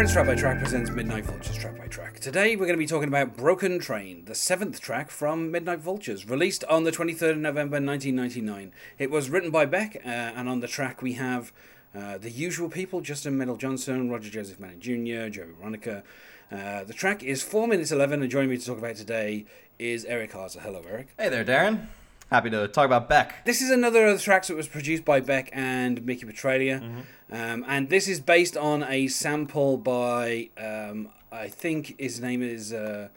Prince Track by Track presents Midnight Vultures Track by Track. Today we're going to be talking about Broken Train, the seventh track from Midnight Vultures, released on the 23rd of November 1999. It was written by Beck, uh, and on the track we have uh, the usual people Justin Meldal-Johnsen, Roger Joseph Manning Jr., Joey Waronker. Uh, the track is 4 minutes 11, and joining me to talk about today is Eric Harzer. Hello, Eric. Hey there, Darren. Happy to talk about Beck. This is another of the tracks that was produced by Beck and Mickey Petralia. Um, and this is based on a sample by, um, I think his name is uh,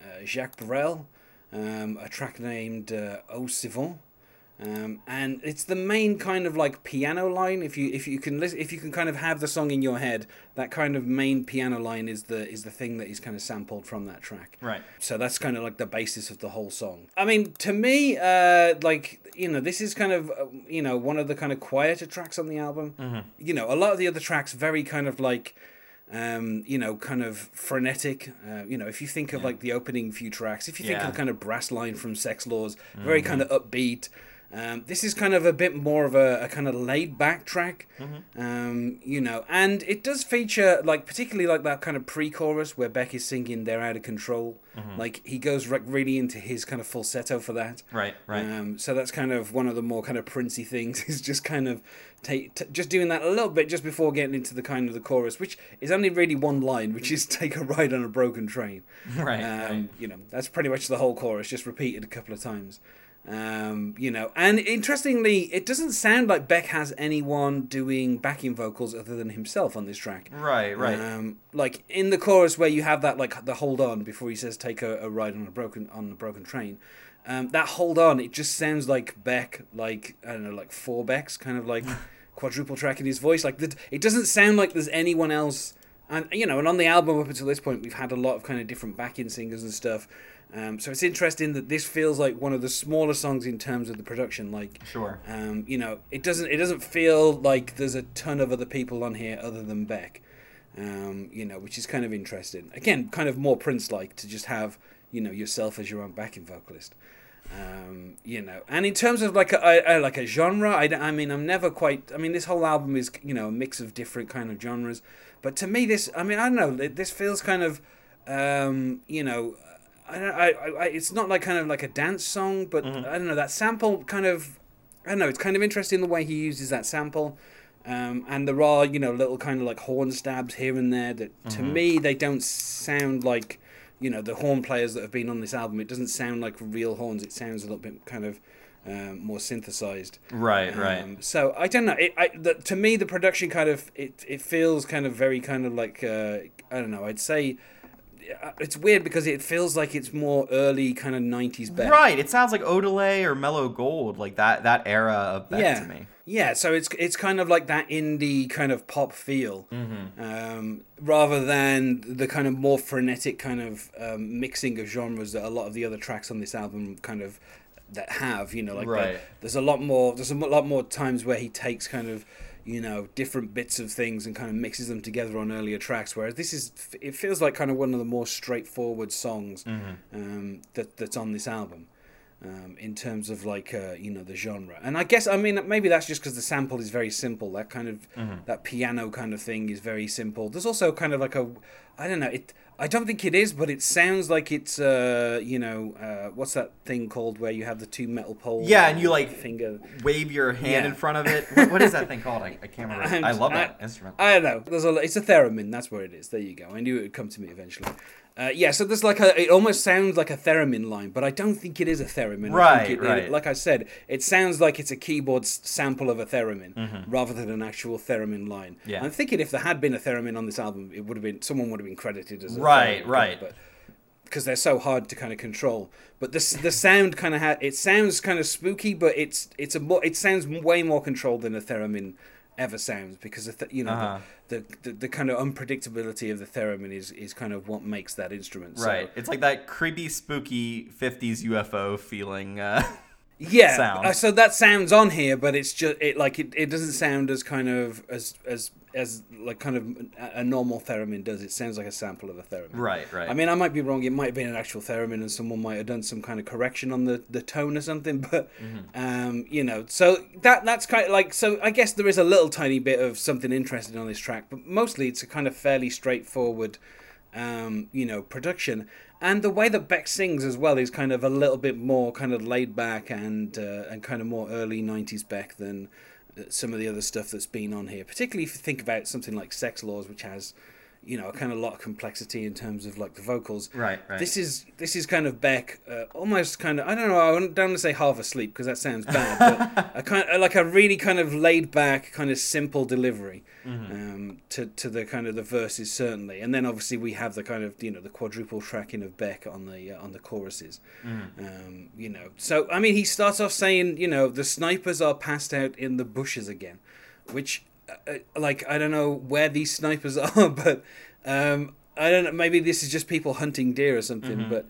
uh, Jacques Brel, um, a track named uh, Au Sivon. Um, and it's the main kind of like piano line. If you if you can listen, if you can kind of have the song in your head, that kind of main piano line is the is the thing that is kind of sampled from that track. Right. So that's kind of like the basis of the whole song. I mean, to me, uh, like you know, this is kind of uh, you know one of the kind of quieter tracks on the album. You know, a lot of the other tracks very kind of like. Um, you know, kind of frenetic. Uh, you know, if you think of like the opening few tracks, if you think Yeah. of the kind of brass line from Sexx Laws, very kind of upbeat. Um, this is kind of a bit more of a, a kind of laid back track, um, you know, and it does feature like particularly like that kind of pre-chorus where Beck is singing "They're Out of Control." Like he goes re- really into his kind of falsetto for that. Right, right. Um, so that's kind of one of the more kind of princey things is just kind of take t- just doing that a little bit just before getting into the kind of the chorus, which is only really one line, which is "Take a ride on a broken train." Right, Um, right. You know, that's pretty much the whole chorus, just repeated a couple of times. Um, you know, and interestingly, it doesn't sound like Beck has anyone doing backing vocals other than himself on this track. Right, right. Um, like in the chorus where you have that like the hold on before he says take a, a ride on a broken on a broken train. Um, that hold on, it just sounds like Beck, like I don't know, like four Becks, kind of like quadruple track in his voice. Like the, it doesn't sound like there's anyone else. And you know, and on the album up until this point, we've had a lot of kind of different backing singers and stuff. Um, so it's interesting that this feels like one of the smaller songs in terms of the production. Like, Sure. um, you know, it doesn't it doesn't feel like there's a ton of other people on here other than Beck. Um, you know, which is kind of interesting. Again, kind of more Prince like to just have you know yourself as your own backing vocalist. Um, you know, and in terms of like a, a, like a genre, I, I mean, I'm never quite. I mean, this whole album is you know a mix of different kind of genres, but to me, this I mean, I don't know. This feels kind of, um, you know, I, I, I, it's not like kind of like a dance song, but I don't know that sample kind of. I don't know. It's kind of interesting the way he uses that sample. Um, and there are, you know, little kind of like horn stabs here and there that, to me, they don't sound like, you know, the horn players that have been on this album. It doesn't sound like real horns. It sounds a little bit kind of um, more synthesized. Right, right. Um, so I don't know. It, I, the, to me, the production kind of it, it feels kind of very kind of like uh, I don't know. I'd say it's weird because it feels like it's more early kind of '90s Beck. Right. It sounds like Odelay or Mellow Gold, like that that era of Beck yeah. to me. Yeah, so it's it's kind of like that indie kind of pop feel, Mm-hmm. um, rather than the kind of more frenetic kind of um, mixing of genres that a lot of the other tracks on this album kind of that have. You know, like the- there's a lot more. There's a lot more times where he takes kind of you know different bits of things and kind of mixes them together on earlier tracks. Whereas this is it feels like kind of one of the more straightforward songs um, that that's on this album um, in terms of like uh, you know the genre. And I guess I mean maybe that's just because the sample is very simple. That kind of that piano kind of thing is very simple. There's also kind of like a I don't know it. I don't think it is, but it sounds like it's uh, you know uh, what's that thing called where you have the two metal poles? Yeah, and you, like, finger. Wave your hand Yeah. in front of it. What, what is that thing called? I, I can't remember. And I love that I- instrument. I don't know. There's a. It's a theremin. That's where it is. There you go. I knew it would come to me eventually. Uh, yeah. So there's like a. It almost sounds like a theremin line, but I don't think it is a theremin. I Right, think it- right. like I said, it sounds like it's a keyboard s- sample of a theremin rather than an actual theremin line. Mm-hmm. Yeah. I'm thinking if there had been a theremin on this album, it would have been someone would have been credited as a Right, theremin, right. But because they're so hard to kind of control. But the the sound kind of ha- it sounds kind of spooky, but it's it's a more it sounds way more controlled than a theremin ever sounds because the th- you know Uh-huh. the, the, the kind of unpredictability of the theremin is is kind of what makes that instrument. So- right. It's like that creepy, spooky '50s UFO feeling. Uh, yeah sound. uh, so that sounds on here but it's just it like it, it doesn't sound as kind of as as as like kind of a, normal theremin does it sounds like a sample of a theremin Right, right. i mean i might be wrong it might have been an actual theremin and someone might have done some kind of correction on the the tone or something but um you know so that that's kind of like so i guess there is a little tiny bit of something interesting on this track but mostly it's a kind of fairly straightforward um, you know, production. And the way that Beck sings as well is kind of a little bit more kind of laid back and uh, and kind of more early '90s Beck than uh, some of the other stuff that's been on here. Particularly if you think about something like Sexx Laws, which has you know a kind of lot of complexity in terms of like the vocals. Right, right. This is this is kind of Beck, uh, almost kind of I don't know. I don't want to say half asleep because that sounds bad, but a kind of, like a really kind of laid back, kind of simple delivery um, to to the kind of the verses certainly, and then obviously we have the kind of you know the quadruple tracking of Beck on the uh, on the choruses. Um, you know, so I mean he starts off saying you know the snipers are passed out in the bushes again, which like I don't know where these snipers are, but um, I don't know. Maybe this is just people hunting deer or something. But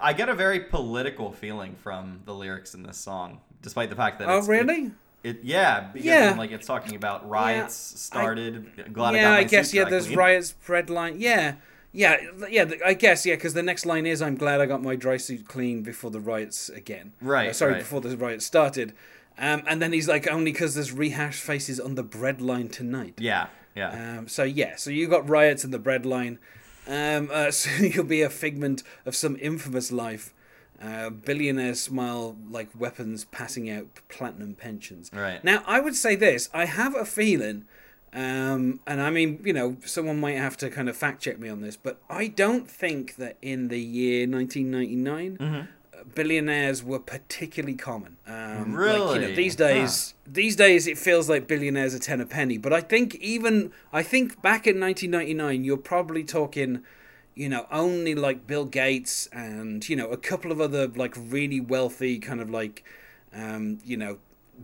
I get a very political feeling from the lyrics in this song, despite the fact that. oh it's, really? It, it yeah, because Yeah. like it's talking about riots I- started. Glad I yeah, got my I guess yeah. There's cleaned. riots, bread line. Yeah, yeah, yeah. I guess yeah, because the next line is, "I'm glad I got my dry suit clean before the riots again." Right, Uh, sorry, right. before the riots started. Um, and then he's like, "Only because there's rehashed faces on the breadline tonight." Yeah, yeah. Um, so yeah, so you got riots in the breadline. Um, uh, so you'll be a figment of some infamous life. Uh, billionaires smile like weapons passing out platinum pensions. Right. Now, I would say this. I have a feeling, um, and I mean, you know, someone might have to kind of fact check me on this, but I don't think that in the year 1999, Mm-hmm. Billionaires were particularly common. Um, Like, you Really? know, these days, these days it feels like billionaires are ten a penny. But I think even I think back in 1999, you're probably talking, you know, only like Bill Gates and you know a couple of other like really wealthy kind of like, um, you know,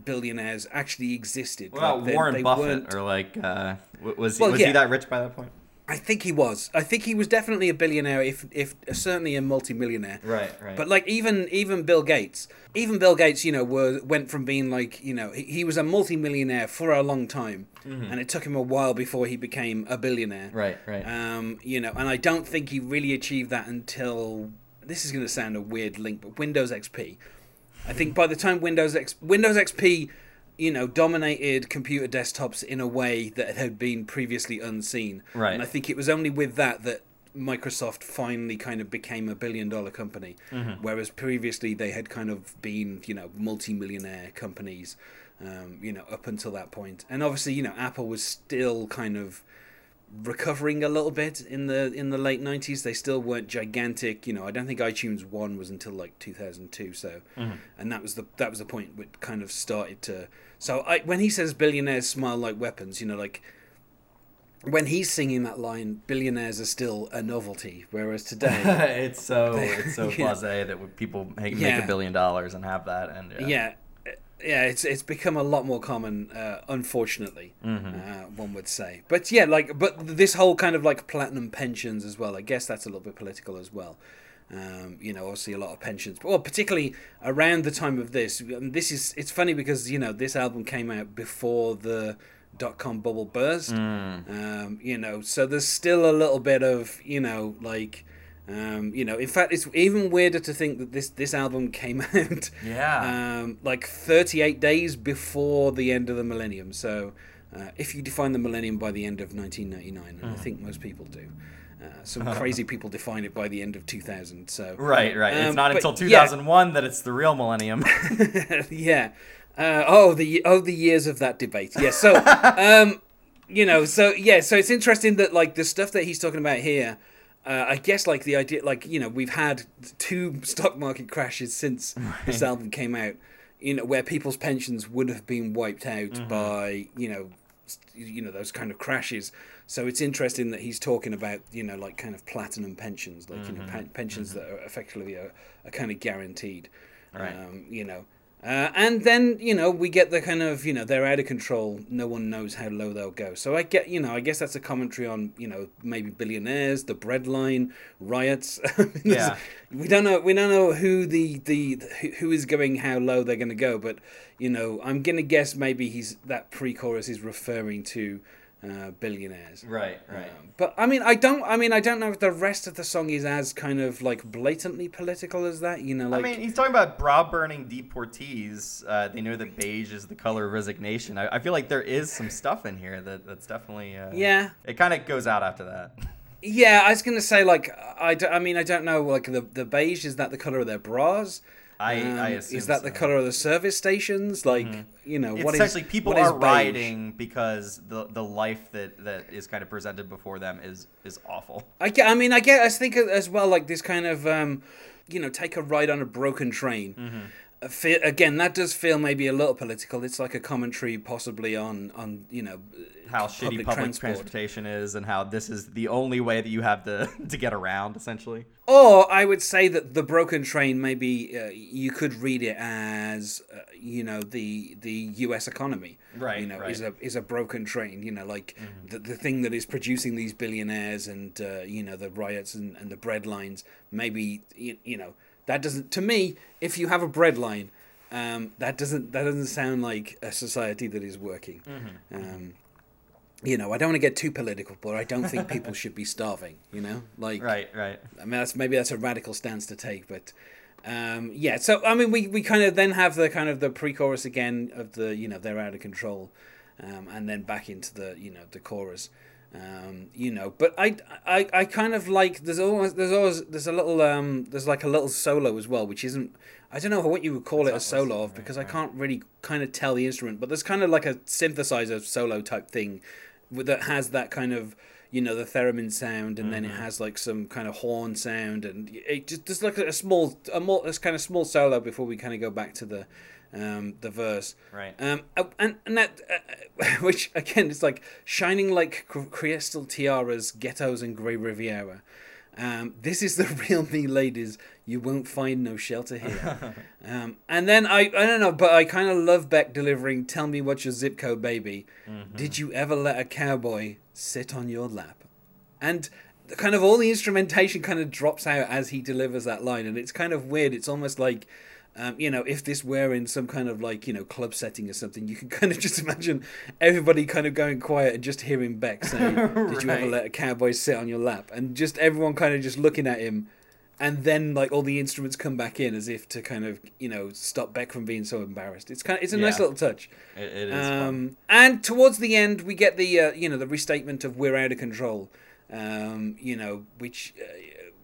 billionaires actually existed. What Like, about they- Warren they Buffett weren't- or like uh, was Well, was yeah. he that rich by that point? I think he was. I think he was definitely a billionaire, if if certainly a multimillionaire. Right, right. But like even even Bill Gates, even Bill Gates, you know, were went from being like you know he, he was a multimillionaire for a long time, and it took him a while before he became a billionaire. Mm-hmm. Right, right. Um, you know, and I don't think he really achieved that until this is going to sound a weird link, but Windows XP. I think by the time Windows X Windows XP, you know, dominated computer desktops in a way that had been previously unseen. Right. And I think it was only with that that Microsoft finally kind of became a billion dollar company, Mm-hmm. whereas previously they had kind of been, you know, multi millionaire companies, um, you know, up until that point. And obviously, you know, Apple was still kind of recovering a little bit in the in the late 90s they still weren't gigantic you know. I don't think itunes 1 was until like 2002 so. Mm-hmm. And that was the that was the point which kind of started to so i when he says billionaires smile like weapons you know like when he's singing that line billionaires are still a novelty whereas today it's so it's so Yeah. blasé that people make, make a billion dollars and have that and yeah. yeah yeah it's it's become a lot more common uh, unfortunately Mm-hmm. uh, one would say but yeah like but this whole kind of like platinum pensions as well i guess that's a little bit political as well um, you know obviously a lot of pensions but well particularly around the time of this this is it's funny because you know this album came out before the dot-com bubble burst Mm. um, you know so there's still a little bit of you know like um, you know in fact it's even weirder to think that this this album came out Yeah. um, like 38 days before the end of the millennium. So, uh, if you define the millennium by the end of 1999, and I think most people do, uh, some crazy people define it by the end of 2000. So, Right, right. it's Um, not but until yeah. 2001 that it's the real millennium. yeah. Uh, oh, the oh the years of that debate. Yeah. So, um, you know, so yeah, so it's interesting that like the stuff that he's talking about here. Uh, I guess like the idea, like you know, we've had two stock market crashes since this album came out. You know, where people's pensions would have been wiped out by you know, you know those kind of crashes. So it's interesting that he's talking about you know like kind of platinum pensions, like you know pen- pensions that are effectively are, are kind of guaranteed. Right. Um, you know, Uh, and then you know we get the kind of you know they're out of control. No one knows how low they'll go. So I get you know I guess that's a commentary on you know maybe billionaires, the breadline, riots. Yeah. we don't know we don't know who the the who- who is going how low they're going to go. But you know I'm gonna guess maybe he's that pre-chorus is referring to uh, billionaires. Right, right. Um, but I mean, I don't. I mean, I don't know if the rest of the song is as kind of like blatantly political as that. You know, like I mean, he's talking about brow burning deportees. Uh, they know that beige is the color of resignation. I, I feel like there is some stuff in here that, that's definitely. Uh, yeah, It kind of goes out after that. yeah. I was gonna say like I, d- I mean I don't know like the the beige is that the color of their bras. I, I Um, assume is that the color of the service stations? Like you know It's what is essentially people what is are rioting because the the life that, that is kind of presented before them is is awful. I get. I mean, I get. I think as well, like this kind of, um, you know, take a ride on a broken train. Mm-hmm. Uh, fe- again, that does feel maybe a little political. It's like a commentary, possibly on on you know How shitty public transportation is, and how this is the only way that you have to to get around, essentially. Or I would say that the broken train, maybe uh, you could read it as, uh, you know, the the U.S. economy, Right, You know, right. is a is a broken train. You know, like the the thing that is producing these billionaires and uh, you know the riots and, and the bread lines. Maybe you, you know that doesn't. To me, if you have a breadline, um, that doesn't that doesn't sound like a society that is working. Um, you know, I don't want to get too political, but I don't think people should be starving. You know, like Right, right. I mean, that's maybe that's a radical stance to take, but um, yeah. So I mean, we, we kind of then have the kind of the pre-chorus again of the you know they're out of control, um, and then back into the you know the chorus, um, you know. But I, I I kind of like there's always there's always there's a little um there's like a little solo as well, which isn't I don't know what you would call it a solo of because I can't really kind of tell the instrument, but there's kind of like a synthesizer solo type thing that has that kind of you know the theremin sound and then it has like some kind of horn sound and it just there's like a small a more this kind of small solo before we kind of go back to the um the verse Right. um uh, and and that uh, which again it's like shining like crystal tiaras ghettos and grey riviera um, this is the real me, ladies. You won't find no shelter here. um, and then I, I don't know, but I kind of love Beck delivering, "Tell me what's your zip code, baby. Did you ever let a cowboy sit on your lap?" And kind of all the instrumentation kind of drops out as he delivers that line, and it's kind of weird. It's almost like. Um, you know, if this were in some kind of like, you know, club setting or something, you can kind of just imagine everybody kind of going quiet and just hearing Beck say, Did you ever let a cowboy sit on your lap? And just everyone kind of just looking at him. And then like all the instruments come back in as if to kind of, you know, stop Beck from being so embarrassed. It's kind of, it's a nice little touch. It, it is. Um, and towards the end, we get the uh, you know the restatement of "We're out of control," um, you know, which uh,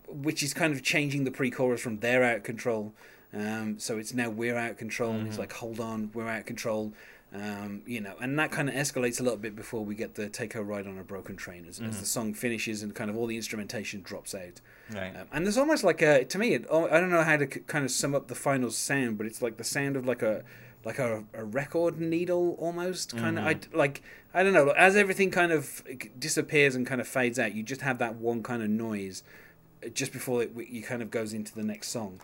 which is kind of changing the pre-chorus from "They're out of control," um, so it's now "We're out of control." And it's like, "Hold on, we're out of control," um, you know, and that kind of escalates a little bit before we get the "Take Her Ride on a Broken Train" as, as the song finishes and kind of all the instrumentation drops out. Right. Um, and there's almost like a to me, it, oh, I don't know how to c- kind of sum up the final sound, but it's like the sound of like a like a, a record needle almost kind of. I like I don't know. As everything kind of disappears and kind of fades out, you just have that one kind of noise just before it you kind of goes into the next song.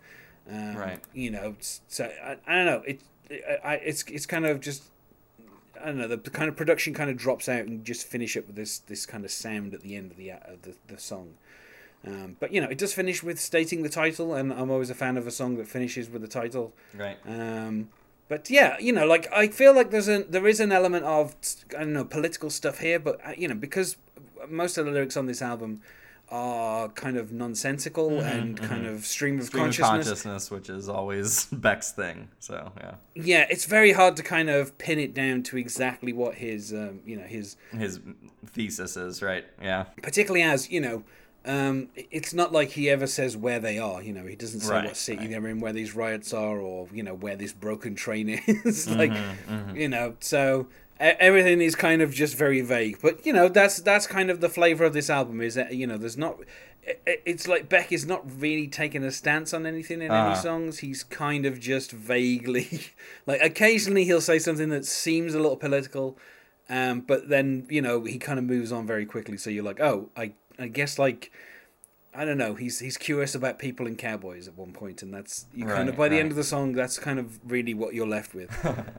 Um, Right. You know. So I, I don't know. It, I, it's it's kind of just. I don't know. The, kind of production kind of drops out and just finish up with this this kind of sound at the end of the uh, of the, the song. Um, but you know, it does finish with stating the title, and I'm always a fan of a song that finishes with the title. Right. Um, but yeah, you know, like I feel like there's a there is an element of I don't know political stuff here, but uh, you know, because most of the lyrics on this album are kind of nonsensical and kind of stream of Mm-hmm, Stream of consciousness. consciousness, which is always Beck's thing. So yeah, Yeah, it's very hard to kind of pin it down to exactly what his um, you know his his thesis is right. Yeah. particularly as you know um, it's not like he ever says where they are you know he doesn't say Right, what city right. they're in where these riots are or you know where this broken train is like Mm-hmm, you know so everything is kind of just very vague but you know that's that's kind of the flavor of this album is that you know there's not it's like Beck is not really taking a stance on anything in any Uh-huh. songs. He's kind of just vaguely, like occasionally he'll say something that seems a little political, um, but then you know he kind of moves on very quickly. So you're like, oh, I I guess like I don't know. He's he's curious about people and cowboys at one point, and that's you kind of Right, by the right. end of the song, that's kind of really what you're left with.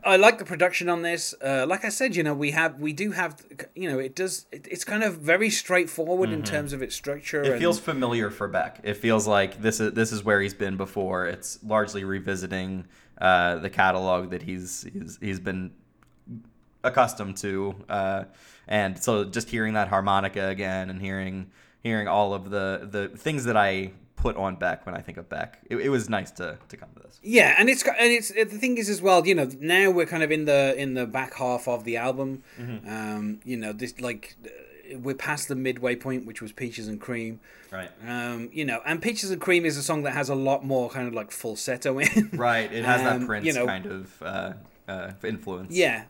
I like the production on this. Uh, like I said, you know, we have we do have, you know, it does. It, it's kind of very straightforward in terms of its structure. Mm-hmm. It and- feels familiar for Beck. It feels like this is this is where he's been before. It's largely revisiting uh, the catalog that he's he's he's been accustomed to, uh, and so just hearing that harmonica again and hearing hearing all of the the things that I put on Beck when I think of Beck, it, it was nice to to come to this. Yeah, and it's and it's the thing is as well. You know, now we're kind of in the in the back half of the album. Mm-hmm. Um, you know, this like uh, we're past the midway point, which was Peaches and Cream. Right. Um, you know, and Peaches and Cream is a song that has a lot more kind of like falsetto in. Right. It has Um, that Prince you know- kind of uh, uh, influence. Yeah.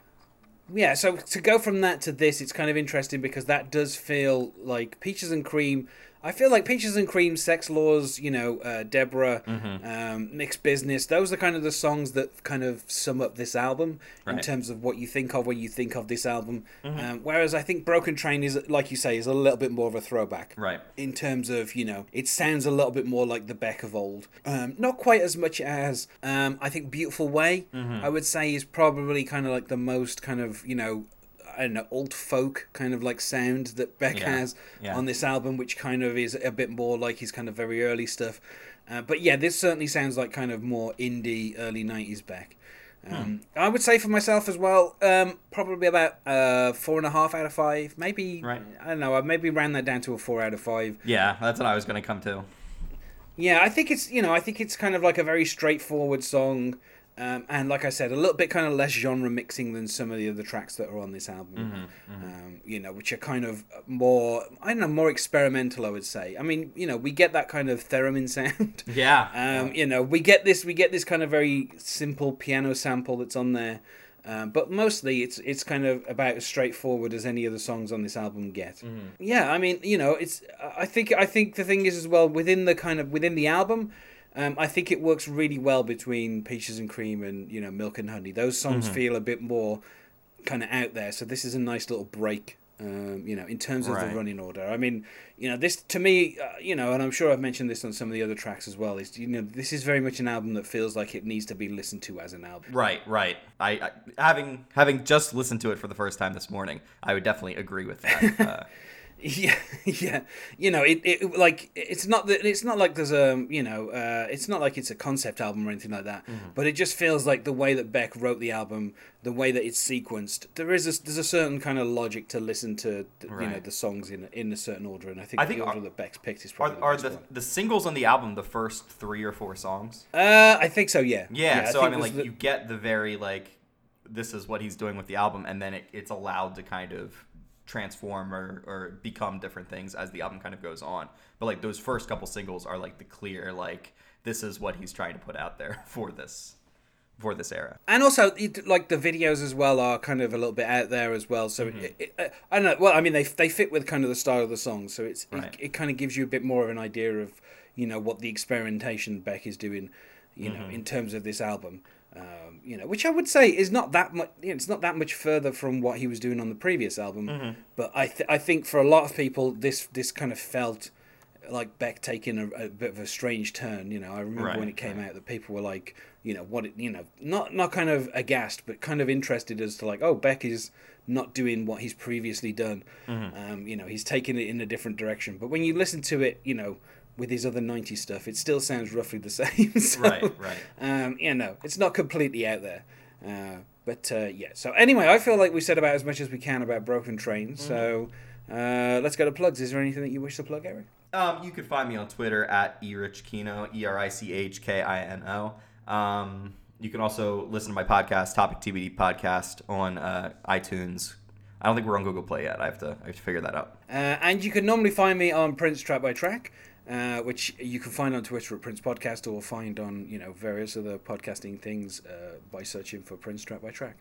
Yeah, so to go from that to this, it's kind of interesting because that does feel like Peaches and Cream. I feel like Peaches and Cream, Sexx Laws, you know, uh, Debra, Mm-hmm. um, Mixed Business. Those are kind of the songs that kind of sum up this album in terms of what you think of when you think of this album. Mm-hmm. Um, whereas I think Broken Train is, like you say, is a little bit more of a throwback Right. in terms of you know it sounds a little bit more like the Beck of old. Um, not quite as much as um, I think Beautiful Way. Mm-hmm. I would say is probably kind of like the most kind of you know I don't know old folk kind of like sound that Beck Yeah, has yeah. on this album, which kind of is a bit more like his kind of very early stuff. Uh, but yeah, this certainly sounds like kind of more indie early '90s Beck. Um, I would say for myself as well, um, probably about uh, four and a half out of five. Maybe Right. I don't know. I maybe ran that down to a four out of five. Yeah, that's what I was going to come to. Yeah, I think it's you know I think it's kind of like a very straightforward song, um, and like I said, a little bit kind of less genre mixing than some of the other tracks that are on this album. Um, you know, which are kind of more I don't know more experimental. I would say. I mean, you know, we get that kind of theremin sound. Yeah. Um, you know, we get this we get this kind of very simple piano sample that's on there. Um, but mostly, it's it's kind of about as straightforward as any of the songs on this album get. Yeah, I mean, you know, it's. I think I think the thing is as well within the kind of within the album, um, I think it works really well between Peaches and Cream and you know Milk and Honey. Those songs feel a bit more kind of out there. So this is a nice little break. Um, you know, in terms of Right. the running order, I mean, you know, this to me, uh, you know, and I'm sure I've mentioned this on some of the other tracks as well. Is you know, this is very much an album that feels like it needs to be listened to as an album. Right, right. I, I having having just listened to it for the first time this morning, I would definitely agree with that. Uh, Yeah, yeah. You know, it, it like it's not that it's not like there's a you know uh, it's not like it's a concept album or anything like that. But it just feels like the way that Beck wrote the album, the way that it's sequenced. There is a, there's a certain kind of logic to listen to you know the songs in in a certain order, and I think, I think the order are- that Beck's picked is probably are the the the singles on the album the first three or four songs? Uh, I think so. Yeah. Yeah. so think I mean, like the- you get the very like this is what he's doing with the album, and then it, it's allowed to kind of transform or, or become different things as the album kind of goes on. But like those first couple singles are like the clear like this is what he's trying to put out there for this for this era. and also like the videos as well are kind of a little bit out there as well so Mm-hmm. it, it, i don't know well i mean they, they fit with kind of the style of the song so it's Right. it, it kind of gives you a bit more of an idea of you know what the experimentation beck is doing you know Mm-hmm. in terms of this album um, you know which i would say is not that much you know, it's not that much further from what he was doing on the previous album Mm-hmm. but i th- i think for a lot of people this this kind of felt like Beck taking a, a bit of a strange turn. You know, I remember Right, when it came right. out that people were like, you know, what it, you know, not not kind of aghast, but kind of interested as to like, oh, Beck is not doing what he's previously done. Mm-hmm. Um, you know, he's taking it in a different direction. But when you listen to it, you know, with his other '90s stuff, it still sounds roughly the same. so, Right, right. Um, you know, it's not completely out there. Uh, but uh, yeah. So anyway, I feel like we said about as much as we can about Broken Train. So uh, let's go to plugs. Is there anything that you wish to plug, Eric? Um, you can find me on Twitter at erichkino, E R I C H K I N O. Um, you can also listen to my podcast, Topic TBD Podcast, on uh, iTunes. I don't think we're on Google Play yet. I have to I have to figure that out. Uh, and you can normally find me on Prince Track by Track, uh, which you can find on Twitter at Prince Podcast or find on you know various other podcasting things uh, by searching for Prince Track by Track.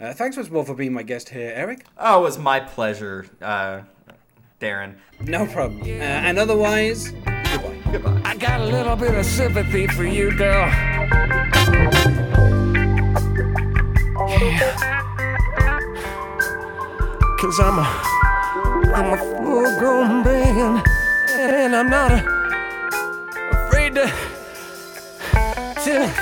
Uh, thanks once more for being my guest here, Eric. Oh, it was my pleasure, uh, Darren. No problem. Uh, and otherwise, goodbye. Goodbye. I got a little bit of sympathy for you, girl. Cause I'm a, I'm a full grown man, and I'm not afraid to, to